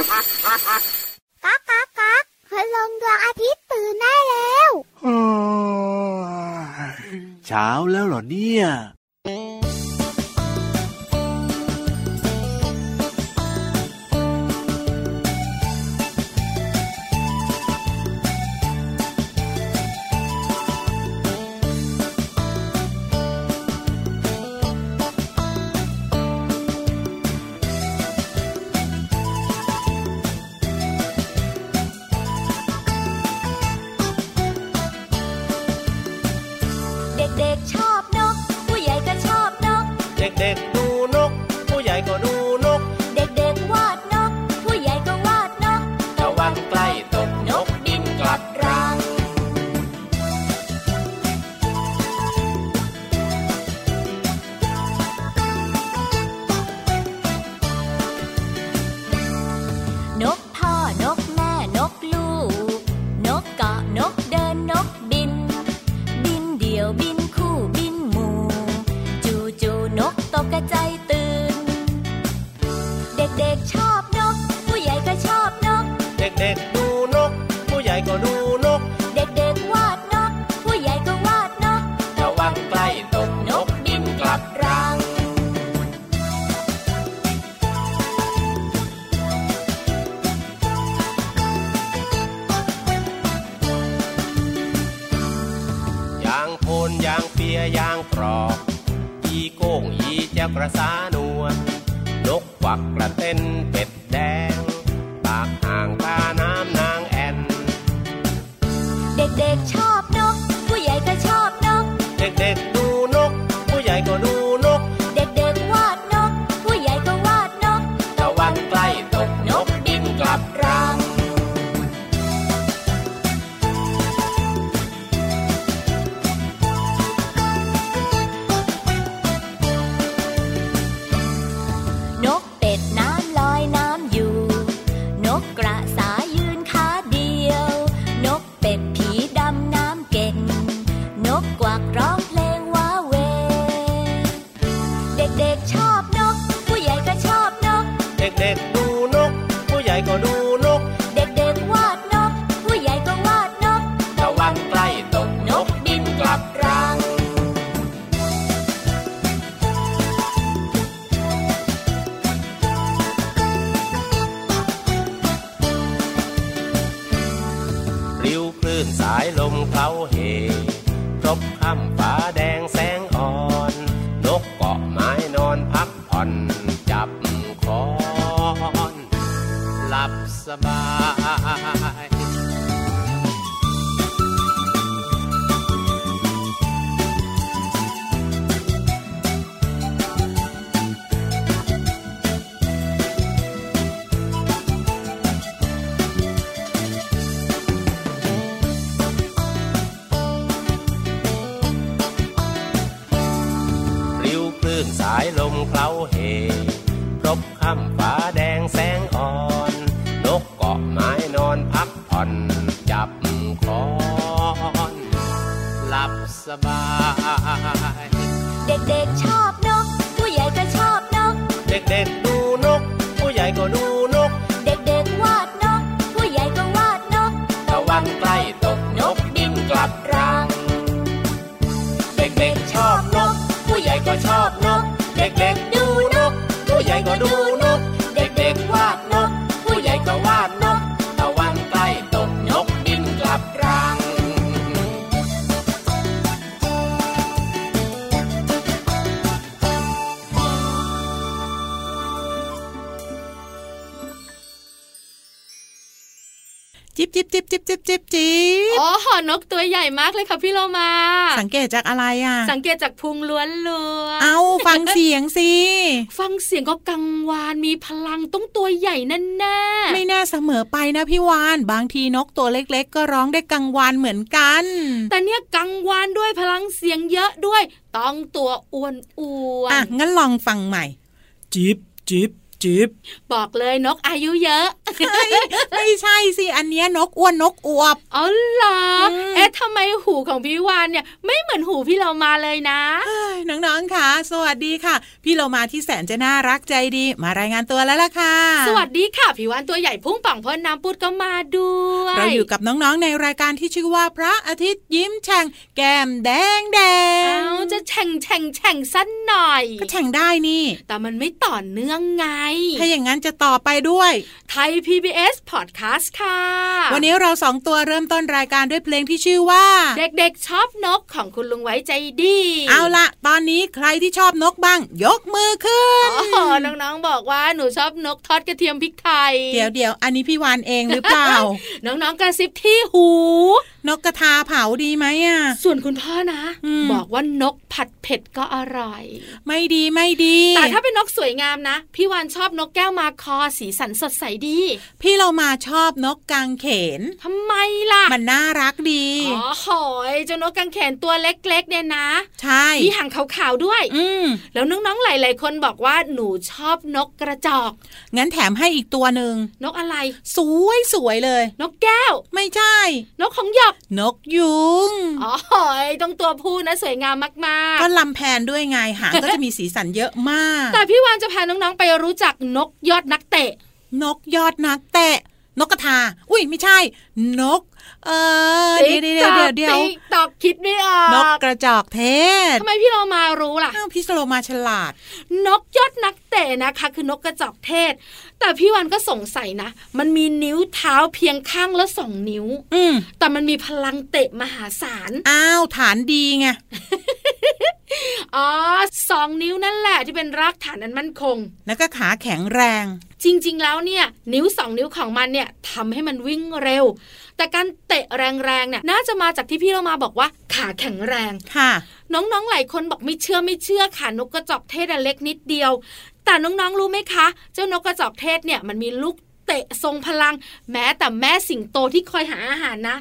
ก๊ากก๊ากก๊ากพลงดวงอาทิตย์ตื่นได้แล้วเช้าแล้วเหรอเนี่ย บข้ามฟ้า เด็กๆชอบ บจิบจิบจิบจิบจิบอ๋อนกตัวใหญ่มากเลยค่ะพี่โลมา สังเกตจากอะไรอะ สังเกตจากพุงล้วนล้วนเอาฟังเสียงสิฟังเสียงก็กังวานมีพลังต้องตัวใหญ่แน่แน่ไม่แน่เสมอไปนะพี่วานบางทีนกตัวเล็ก ๆ ก็ร้องได้กังวานเหมือนกัน แต่เนี้ยกังวานด้วยพลังเสียงเยอะด้วยต้องตัวอ้วนอ้วนอะงั้นลองฟังใหม่ จิบจิบ จิบบอกเลยนกอายุเยอะ ไม่ใช่สิ อันเนี้ยนกอ้วนนกอวบอ๋อเหรออืมเอ๊ะทำไมหูของพี่วานเนี่ย ไม่เหมือนหูพี่เรามาเลยนะเฮ้ยน้องๆค่ะ สวัสดีค่ะ พี่เรามาที่แสนจะน่ารักใจดี มารายงานตัวแล้วล่ะค่ะ สวัสดีค่ะพี่วานตัวใหญ่พุ่งป่องพ่นน้ำปุดก็มาด้วยเราอยู่กับน้องๆในรายการที่ชื่อว่าพระอาทิตย์ยิ้มแฉ่งแก้มแดงแดงเอาจะแฉ่งแฉ่งแฉ่งสั้นหน่อย ก็แฉ่งได้นี่ แต่มันไม่ต่อเนื่องไงถ้าอย่างนั้นจะต่อไปด้วยไทย PBS Podcast ค่ะ วันนี้เราสองตัวเริ่มต้นรายการด้วยเพลงที่ชื่อว่า เด็กๆ ชอบนกของคุณลุงไว้ใจดี เอาละตอนนี้ใครที่ชอบนกบ้าง ยกมือขึ้นโอ้น้องๆบอกว่าหนูชอบนกทอดกระเทียมพริกไทย เดี๋ยวเดี๋ยวอันนี้พี่วานเองหรือเปล่า น้องๆกระซิบที่หูนกกระทาเผาดีไหมอะ ส่วนคุณพ่อนะอืมบอกว่านกผัดเผ็ดก็อร่อย ไม่ดีไม่ดี แต่ถ้าเป็นนกสวยงามนะ พี่วานชอบนกแก้วมาคอสีสันสดใสดี พี่เรามาชอบนกกางเขนทำไมล่ะ มันน่ารักดี อ๋อหอยเจ้านกกางเขนตัวเล็ก ๆ เนี่ยนะ ใช่มีหางขาวๆด้วย อืมแล้วน้องๆหลายๆคนบอกว่าหนูชอบนกกระจอก งั้นแถมให้อีกตัวหนึ่งนกอะไร สวยสวยเลย นกแก้ว ไม่ใช่ นกของหยกนกยุงอ๋อหอยต้องตัวผู้นะสวยงามมากก็รำแพนด้วยไงหางก็จะมีสีสันเยอะมากๆแต่พี่วานจะพาน้องๆไปรู้จักนกยอดนักเตะ นกยอดนักเตะ นกกระทา อุ้ยไม่ใช่ นก เออเดี๋ยวเดี๋ยวเดี๋ยวเดี๋ยวติ๊กตอกคิดไม่ออกนกกระจอกเทศทำไมพี่โลมารู้ล่ะอ้าวพี่โลมาฉลาด นกยอดนักเตะนะคะ คือนกกระจอกเทศ แต่พี่วานก็สงสัยนะ มันมีนิ้วเท้าเพียงข้างละสองนิ้ว อืมแต่มันมีพลังเตะมหาศาลอ้าวฐานดีไงอ๋อสองนิ้วนั่นแหละที่เป็นรากฐานนั้นมั่นคง แล้วก็ขาแข็งแรง จริง ๆ แล้วเนี่ย นิ้วสองนิ้วของมันเนี่ยทำให้มันวิ่งเร็ว แต่การเตะแรงๆเนี่ยน่าจะมาจากที่พี่เรามาบอกว่าขาแข็งแรงค่ะ น้องๆหลายคนบอกไม่เชื่อไม่เชื่อค่ะนกกระจอกเทศอะเล็กนิดเดียว แต่น้องๆรู้ไหมคะ เจ้านกกระจอกเทศเนี่ยมันมีลูกเตะทรงพลัง แม้แต่แม่สิงโตที่คอยหาอาหารนะ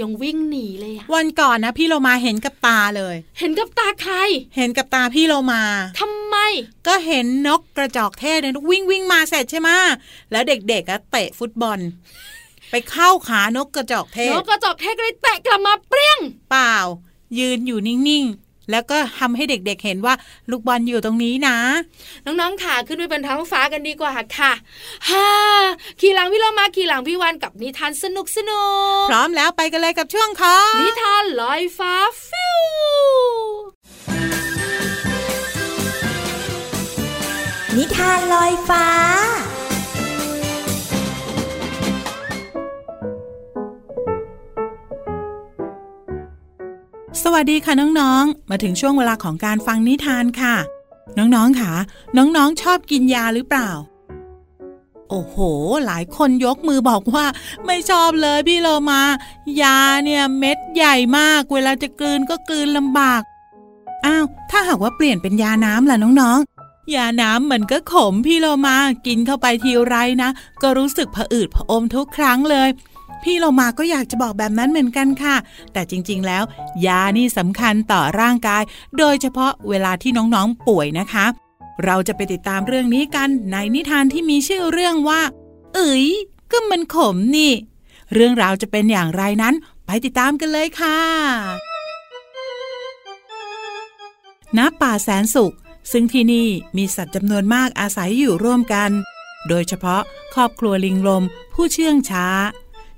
ยังวิ่งหนีเลยอะวันก่อนนะพี่โลมาเห็นกับตาเลย เห็นกับตาใคร เห็นกับตาพี่โลมาทำไม ก็เห็นนกกระจอกเทศเนี่ยวิ่งวิ่งมาเสร็จใช่ไหมแล้วเด็กๆอะเตะฟุตบอล ไปเข้าขานกกระจอกเทนศกกระจอกเทศก็เลยแตะกลับมาเปรี้ยง เปล่า ยืนอยู่นิ่งๆ แล้วก็ทำให้เด็กๆเห็นว่าลูกบอลอยู่ตรงนี้นะ น้องๆค่ะขึ้นไปเป็นท้องฟ้ากันดีกว่าค่ะฮ่าขี่หลังพี่เรามาขี่หลังพี่วันกับนิทานสนุกสนุกพร้อมแล้วไปกันเลยกับช่วงของนิทานลอยฟ้าฟิวนิทานลอยฟ้า สวัสดีค่ะน้องๆ มาถึงช่วงเวลาของการฟังนิทานค่ะ น้องๆค่ะน้องๆชอบกินยาหรือเปล่า โอ้โห หลายคนยกมือบอกว่า ไม่ชอบเลยพี่โลมา ยาเนี่ยเม็ดใหญ่มาก เวลาจะกลืนก็กลืนลำบาก อ้าว ถ้าหากว่าเปลี่ยนเป็นยาน้ำล่ะน้องๆ ยาน้ำมันก็ขมพี่โลมา กินเข้าไปทีไรนะ ก็รู้สึกผะอืดผะอมทุกครั้งเลย พี่โลมาก็อยากจะบอกแบบนั้นเหมือนกันค่ะ แต่จริงๆแล้ว ยานี่สำคัญต่อร่างกาย โดยเฉพาะเวลาที่น้องๆป่วยนะคะ เราจะไปติดตามเรื่องนี้กันในนิทานที่มีชื่อเรื่องว่า เอ๋ยก็มันขมนี่ เรื่องราวจะเป็นอย่างไรนั้น ไปติดตามกันเลยค่ะณป่าแสนสุข ซึ่งที่นี่มีสัตว์จำนวนมากอาศัยอยู่ร่วมกัน โดยเฉพาะครอบครัวลิงลมผู้เชื่องช้า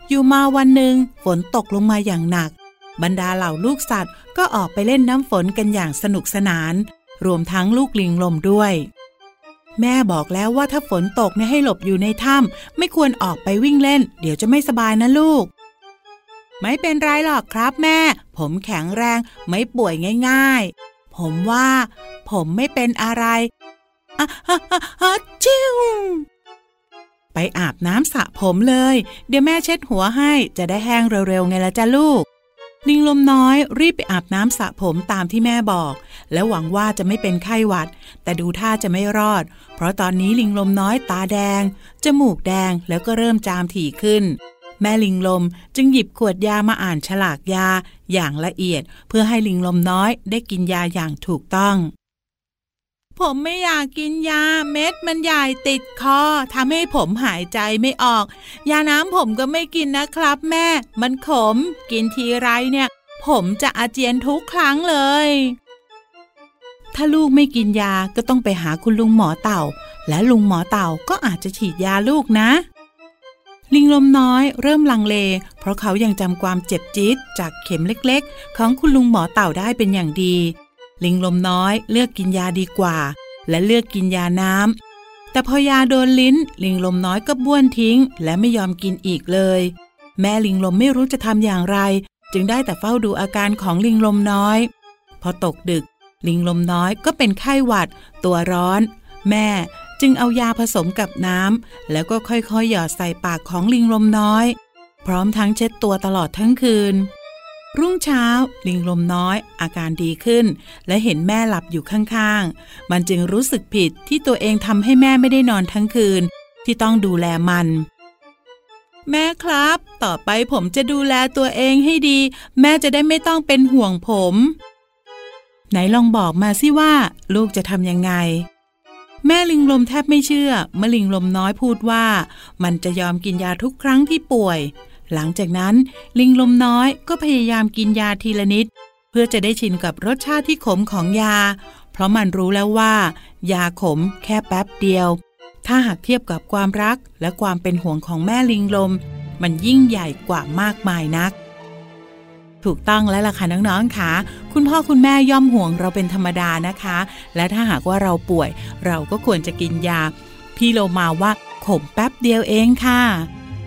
อยู่มาวันหนึ่งฝนตกลงมาอย่างหนัก บรรดาเหล่าลูกสัตว์ก็ออกไปเล่นน้ำฝนกันอย่างสนุกสนาน รวมทั้งลูกลิงลมด้วย แม่บอกแล้วว่าถ้าฝนตกเนี่ยให้หลบอยู่ในถ้ำไม่ควรออกไปวิ่งเล่น เดี๋ยวจะไม่สบายนะลูก ไม่เป็นไรหรอกครับแม่ ผมแข็งแรงไม่ป่วยง่าย ๆ ผมว่า ผมไม่เป็นอะไรอะอะอะอะจิ้ว ไปอาบน้ำสระผมเลย เดี๋ยวแม่เช็ดหัวให้จะได้แห้งเร็วๆไงละจ้ะลูกลิงลมน้อยรีบไปอาบน้ำสระผมตามที่แม่บอก และหวังว่าจะไม่เป็นไข้หวัด แต่ดูท่าจะไม่รอด เพราะตอนนี้ลิงลมน้อยตาแดง จมูกแดงแล้วก็เริ่มจามถี่ขึ้น แม่ลิงลมจึงหยิบขวดยามาอ่านฉลากยาอย่างละเอียด เพื่อให้ลิงลมน้อยได้กินยาอย่างถูกต้อง ผมไม่อยากกินยาเม็ดมันใหญ่ติดคอทำให้ผมหายใจไม่ออก ยาน้ำผมก็ไม่กินนะครับ แม่ มันขม กินทีไรเนี่ย ผมจะอาเจียนทุกครั้งเลย ถ้าลูกไม่กินยาก็ต้องไปหาคุณลุงหมอเต่า และลุงหมอเต่าก็อาจจะฉีดยาลูกนะ ลิงลมน้อยเริ่มลังเล เพราะเขายังจำความเจ็บจี๊ดจากเข็มเล็ก ๆ ของคุณลุงหมอเต่าได้เป็นอย่างดี ลิงลมน้อยเลือกกินยาดีกว่า และเลือกกินยาน้ำแต่พอยาโดนลิ้น ลิงลมน้อยก็บ้วนทิ้ง และไม่ยอมกินอีกเลย แม่ลิงลมไม่รู้จะทำอย่างไร จึงได้แต่เฝ้าดูอาการของลิงลมน้อย พอตกดึก ลิงลมน้อยก็เป็นไข้หวัด ตัวร้อน แม่จึงเอายาผสมกับน้ำแล้วก็ค่อยๆ หยอดใส่ปากของลิงลมน้อย พร้อมทั้งเช็ดตัวตลอดทั้งคืน รุ่งเช้า ลิงลมน้อยอาการดีขึ้น และเห็นแม่หลับอยู่ข้างๆ มันจึงรู้สึกผิดที่ตัวเองทำให้แม่ไม่ได้นอนทั้งคืน ที่ต้องดูแลมัน แม่ครับ ต่อไปผมจะดูแลตัวเองให้ดี แม่จะได้ไม่ต้องเป็นห่วงผม ไหนลองบอกมาสิว่า ลูกจะทำยังไง แม่ลิงลมแทบไม่เชื่อเมื่อลิงลมน้อยพูดว่า มันจะยอมกินยาทุกครั้งที่ป่วย หลังจากนั้นลิงลมน้อยก็พยายามกินยาทีละนิด เพื่อจะได้ชินกับรสชาติที่ขมของยา เพราะมันรู้แล้วว่า ยาขมแค่แป๊บเดียว ถ้าหากเทียบกับความรักและความเป็นห่วงของแม่ลิงลม มันยิ่งใหญ่กว่ามากมายนัก ถูกต้องแล้วล่ะค่ะน้องๆค่ะคุณพ่อคุณแม่ย่อมห่วงเราเป็นธรรมดานะคะ และถ้าหากว่าเราป่วย เราก็ควรจะกินยา พี่โลมาว่าขมแป๊บเดียวเองค่ะ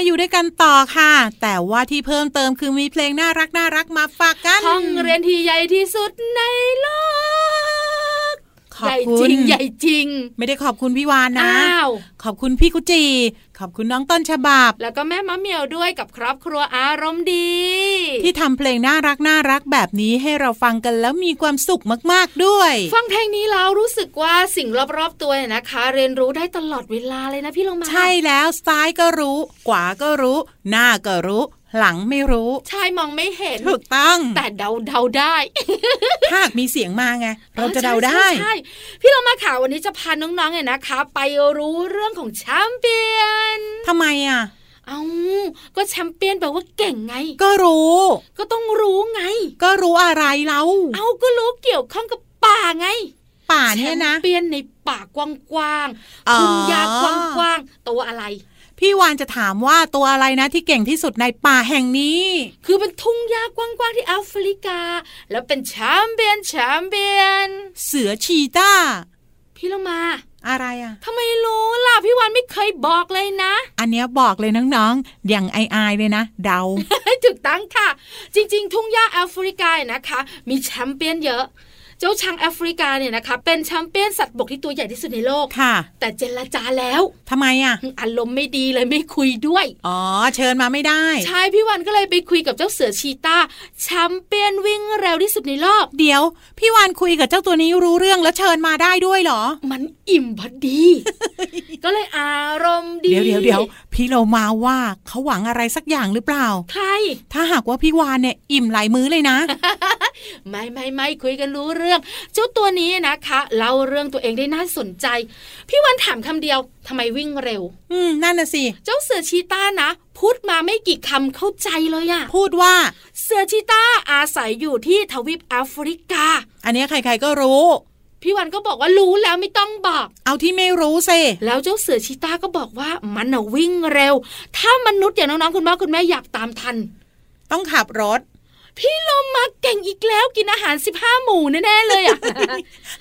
มาอยู่ด้วยกันต่อค่ะ แต่ว่าที่เพิ่มเติมคือมีเพลงน่ารักน่ารักมาฝากกันห้องเรียนที่ใหญ่ที่สุดในโลก ขอบใหญ่คุจริณงใหญ่จริง ไม่ได้ขอบคุณพี่วานนะอ้าวขอบคุณพี่กุจี ขอบคุณน้องต้นฉบับ แล้วก็แม่มะเหมียวด้วยกับครอบครัวอารมณ์ดี ที่ทำเพลงน่ารักน่ารักแบบนี้ให้เราฟังกันแล้วมีความสุขมากๆด้วย ฟังเพลงนี้แล้วรู้สึกว่าสิ่งรอบๆตัวเนี่ยนะคะ เรียนรู้ได้ตลอดเวลาเลยนะพี่ลงมา ใช่แล้วซ้ายก็รู้ขวาก็รู้ หน้าก็รู้ หลังไม่รู้ ใช่มองไม่เห็นถูกต้อง แต่เดาเดาได้ถ้าหากมีเสียงมาไง เราจะเดาได้ใช่ใช่พี่เรามาข่าววันนี้จะพาน้องๆเนี่ยนะคะ ไปรู้เรื่องของแชมเปี้ยนทำไมอะเอาก็แชมเปี้ยนแปลว่าเก่งไง ก็รู้ ก็ต้องรู้ไง ก็รู้อะไรเราเอาก็รู้เกี่ยวข้องกับป่าไง ป่าเนี่ยนะแชมเปี้ยนในป่ากว้างอ๋อๆทุ่งหญ้ากว้างๆตัวอะไร พี่วานจะถามว่าตัวอะไรนะที่เก่งที่สุดในป่าแห่งนี้ คือเป็นทุ่งหญ้ากว้างๆที่แอฟริกา แล้วเป็นแชมเปี้ยนแชมเปี้ยน เสือชีต้าพี่เรามาอะไรอะทำไมรู้ล่ะพี่วันไม่เคยบอกเลยนะ อันเนี้ยบอกเลยน้องๆ อย่างไอายๆเลยนะ เดาถูกต้องค่ะ จริง ๆ ทุ่งหญ้าแอฟริกาเนี่ยนะคะ มีแชมเปี้ยนเยอะ เจ้าช้างแอฟริกาเนี่ยนะคะเป็นแชมเปี้ยนสัตว์บกที่ตัวใหญ่ที่สุดในโลกค่ะ แต่เจรจาแล้วทำไมอะอารมณ์ไม่ดีเลยไม่คุยด้วย อ๋อ เชิญมาไม่ได้ ใช่พี่วันก็เลยไปคุยกับเจ้าเสือชีตาแชมเปี้ยนวิ่งเร็วที่สุดในโลกเดี๋ยว พี่วานคุยกับเจ้าตัวนี้รู้เรื่องแล้วเชิญมาได้ด้วยเหรอ มันอิ่มพอดี ก็เลยอารมณ์ดีเดี๋ยวเดี๋ยวเดี๋ยวพี่เรามาว่าเขาหวังอะไรสักอย่างหรือเปล่าใครถ้าหากว่าพี่วานเนี่ยอิ่มหลายมื้อเลยนะ ไม่ไม่ไม่คุยกันรู้เรื่องเจ้าตัวนี้นะคะเล่าเรื่องตัวเองได้น่าสนใจ พี่วันถามคำเดียวทำไมวิ่งเร็ว อืมนั่นน่ะสิ เจ้าเสือชีต้านะ พูดมาไม่กี่คำเข้าใจเลยอะพูดว่า เสือชีต้าอาศัยอยู่ที่ทวีปแอฟริกา อันเนี้ยใครๆก็รู้พี่วันก็บอกว่ารู้แล้วไม่ต้องบอก เอาที่ไม่รู้สิแล้วเจ้าเสือชีต้าก็บอกว่ามันน่ะวิ่งเร็ว ถ้ามนุษย์อย่างน้องๆคุณพ่อคุณแม่อยากตามทัน ต้องขับรถ พี่โลมาเก่งอีกแล้วกินอาหาร 15 หมู่แน่ๆเลยอะ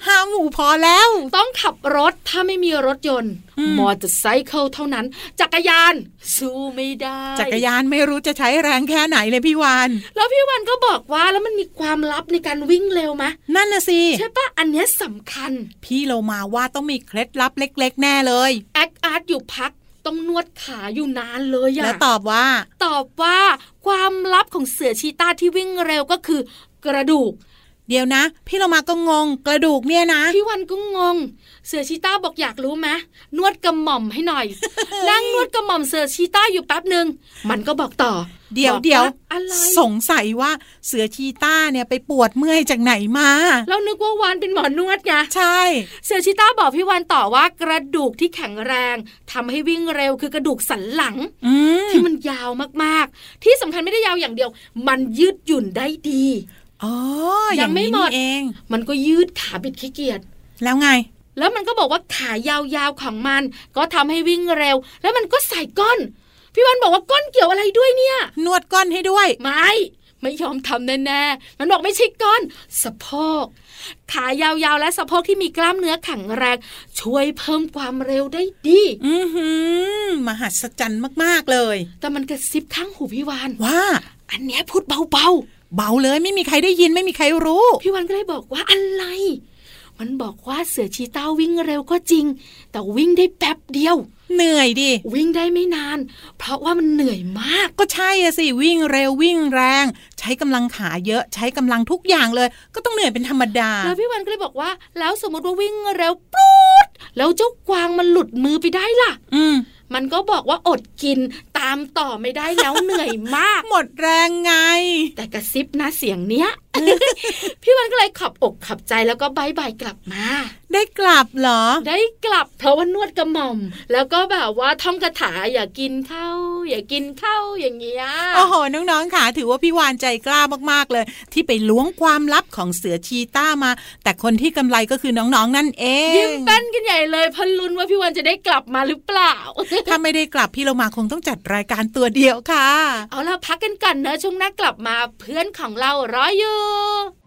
ห้าหมู่พอแล้ว ต้องขับรถถ้าไม่มีรถยนต์อืมมอเตอร์ไซค์เท่านั้น จักรยาน สู้ไม่ได้ จักรยานไม่รู้จะใช้แรงแค่ไหนเลยพี่วานแล้วพี่วานก็บอกว่าแล้วมันมีความลับในการวิ่งเร็วไหมนั่นน่ะสิใช่ปะอันเนี้ยสำคัญ พี่โลมาว่าต้องมีเคล็ดลับเล็ก ๆ แน่เลยแอคอาร์ตอยู่พัก ต้องนวดขาอยู่นานเลยอะแล้วตอบว่า ตอบว่า ความลับของเสือชีตาที่วิ่งเร็วก็คือกระดูก เดี๋ยวนะ พี่เรามาก็งง กระดูกเนี่ยนะ พี่วันก็งง เสือชีต้าบอกอยากรู้ไหมนวดกระหม่อมให้หน่อย นั่งนวดกระหม่อมเสือชีต้าอยู่แป๊บหนึ่งมันก็บอกต่อ เดี๋ยวบอกเดี๋ยวอะไรสงสัยว่าเสือชีต้าเนี่ยไปปวดเมื่อยจากไหนมาแล้วนึกว่าวานเป็นหมอนวดไงใช่ เสือชีต้าบอกพี่วันต่อว่ากระดูกที่แข็งแรงทำให้วิ่งเร็วคือกระดูกสันหลังอืมที่มันยาวมากๆ ที่สำคัญไม่ได้ยาวอย่างเดียว มันยืดหยุ่นได้ดี อ๋อยัอย่างงไม่นี้หมนี่ดเอง มันก็ยืดขาบิดขี้เกียจแล้วไง แล้วมันก็บอกว่าขายาวๆของมัน ก็ทำให้วิ่งเร็ว แล้วมันก็ใส่ก้อนพี่วันบอกว่าก้อนเกี่ยวอะไรด้วยเนี่ย นวดก้อนให้ด้วย ไม่ไม่ยอมทำแน่ๆ มันบอกไม่ใช่ก้อนสะโพก ขายาวๆ และสะโพกที่มีกล้ามเนื้อแข็งแรง ช่วยเพิ่มความเร็วได้ดี อือหือมหัศจรรย์มากๆเลย แต่มันกระซิบข้างหูพี่วานว่า อันเนี้ยพูดเบา เบาเลยไม่มีใครได้ยินไม่มีใครรู้ๆพี่วานก็เลยบอกว่าอะไร มันบอกว่าเสือชีต้าวิ่งเร็วก็จริง แต่วิ่งได้แป๊บเดียวเหนื่อยดิ วิ่งได้ไม่นาน เพราะว่ามันเหนื่อยมาก ก็ใช่อะสิ วิ่งเร็ววิ่งแรง ใช้กำลังขาเยอะ ใช้กำลังทุกอย่างเลย ก็ต้องเหนื่อยเป็นธรรมดา แล้วพี่วันก็เลยบอกว่า แล้วสมมติว่าวิ่งเร็วปูดแล้วเจ้ากวางมันหลุดมือไปได้ล่ะ อืม มันก็บอกว่าอดกินตามต่อไม่ได้แล้วเหนื่อยมาก หมดแรงไง แต่กระซิบนะเสียงเนี้ยพี่วันก็เลยขับอกขับใจแล้วก็บายบายกลับมา ได้กลับเหรอ ได้กลับเพราะว่านวดกระหม่อม แล้วก็แบบว่าท่องคาถาอย่ากินข้าวอย่ากินข้าว อย่างเงี้ยโอ้โหน้องๆค่ะ ถือว่าพี่วานใจกล้ามากๆเลย ที่ไปล้วงความลับของเสือชีต้ามา แต่คนที่กำไรก็คือน้องๆนั่นเองยิ้มแป้นกันใหญ่เลยเพนลุ้นว่าพี่วันจะได้กลับมาหรือเปล่า ถ้าไม่ได้กลับพี่เรามาคงต้องจัดรายการตัวเดียวค่ะ เอาล่ะพักกันกันเนอะช่วงหน้ากลับมาเพื่อนของเรารออยู่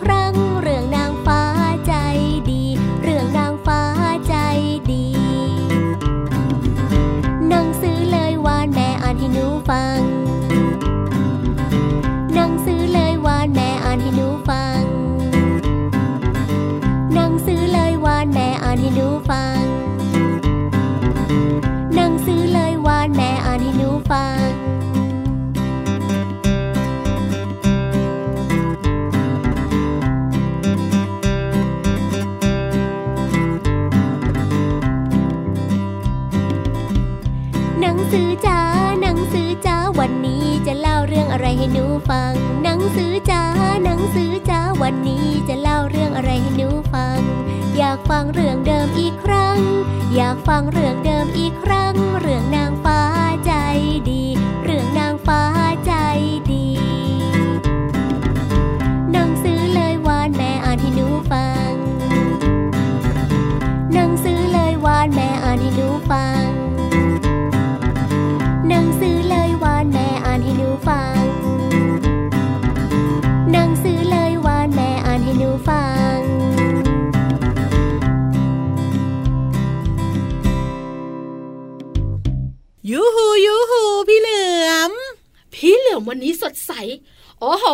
งหนังสือจ้าหนังสือจ้าวันนี้จะเล่าเรื่องอะไรให้หนูฟัง อยากฟังเรื่องเดิมอีกครั้ง อยากฟังเรื่องเดิมอีกครั้ง เรื่องนางฟ้าใจดี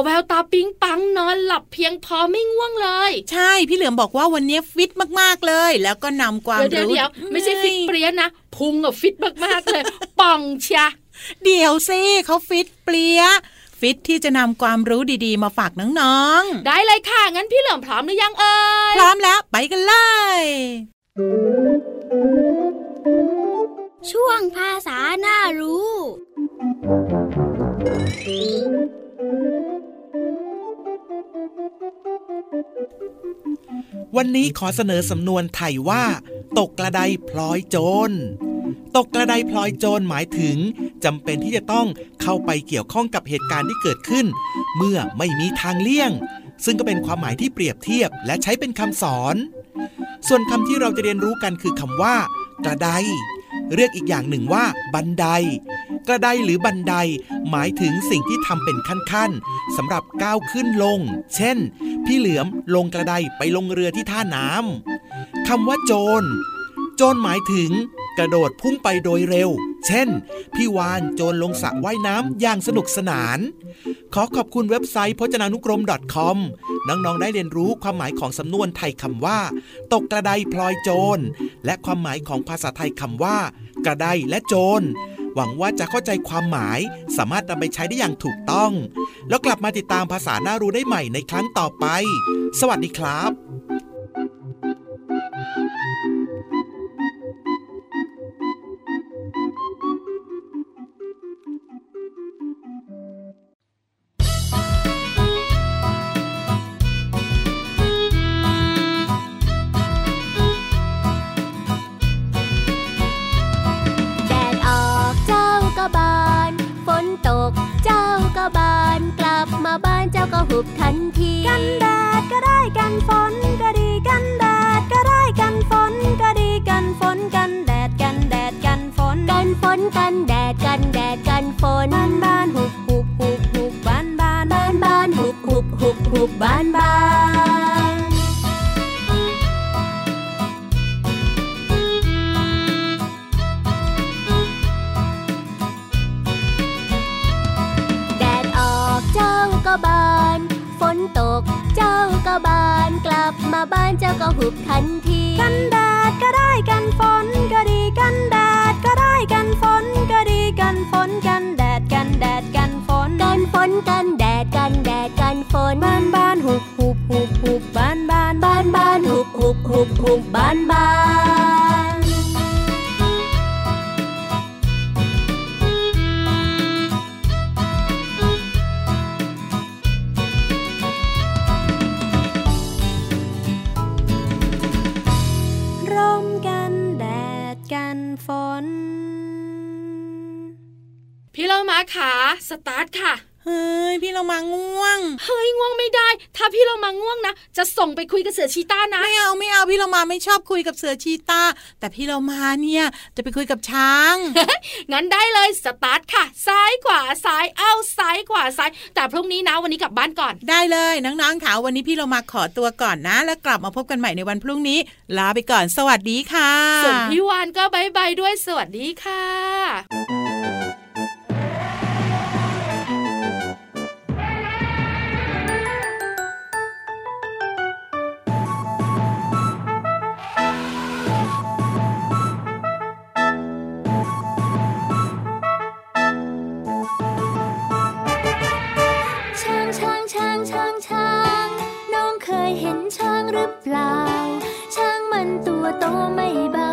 แววตาปิ๊งปังนอนหลับเพียงพอไม่ง่วงเลย ใช่พี่เหลือมบอกว่าวันนี้ฟิตมากๆเลย แล้วก็นำความเดี๋ยวรู้เดี๋ยวไม่ใช่ฟิตเปรี้ยนะพุงอะฟิตมากๆเลยป่องเชียเดี๋ยวซิเขาฟิตเปรี้ยฟิตที่จะนำความรู้ดีๆ มาฝากน้องได้เลยค่ะ งั้นพี่เหลือมพร้อมหรือยังเอ่ยๆพร้อมแล้วไปกันเลย วันนี้ขอเสนอสำนวนไทยว่า ตกกระไดพลอยโจร ตกกระไดพลอยโจรหมายถึงจำเป็นที่จะต้องเข้าไปเกี่ยวข้องกับเหตุการณ์ที่เกิดขึ้น เมื่อไม่มีทางเลี่ยง ซึ่งก็เป็นความหมายที่เปรียบเทียบและใช้เป็นคำสอน ส่วนคำที่เราจะเรียนรู้กันคือคำว่า กระไดเรียกอีกอย่างหนึ่งว่า บันได กระไดหรือบันได หมายถึงสิ่งที่ทำเป็นขั้นๆสำหรับก้าวขึ้นลง เช่น พี่เหลือมลงกระไดไปลงเรือที่ท่าน้ำคำว่าโจร โจรหมายถึง กระโดดพุ่งไปโดยเร็ว เช่น พี่วานโจรลงสระว่ายน้ำอย่างสนุกสนาน ขอขอบคุณเว็บไซต์พจนานุกรม .com น้องๆ ได้เรียนรู้ความหมายของสำนวนไทยคำว่า ตกกระไดพลอยโจร และความหมายของภาษาไทยคำว่า กระไดและโจร หวังว่าจะเข้าใจความหมาย สามารถนำไปใช้ได้อย่างถูกต้อง แล้วกลับมาติดตามภาษาหน้ารู้ได้ใหม่ในครั้งต่อไป สวัสดีครับ ก็หุบทันที กันแดดก็ได้กันฝน มาขาสตาร์ทค่ะเฮ้ยพี่เรามาง่วง เฮ้ยง่วงไม่ได้ ถ้าพี่เรามาง่วงนะจะส่งไปคุยกับเสือชีต้านะ ไม่เอาไม่เอาพี่เรามาไม่ชอบคุยกับเสือชีต้า แต่พี่เรามาเนี่ยจะไปคุยกับช้าง งั้นได้เลยสตาร์ทค่ะ ซ้ายขวาซ้ายเอ้าซ้ายขวาซ้าย แต่พรุ่งนี้นะวันนี้กลับบ้านก่อน ได้เลยน้องๆค่ะวันนี้พี่เรามาขอตัวก่อนนะ แล้วกลับมาพบกันใหม่ในวันพรุ่งนี้ ลาไปก่อนสวัสดีค่ะ ส่วนพี่วานก็บายบายด้วยสวัสดีค่ะ 都没办。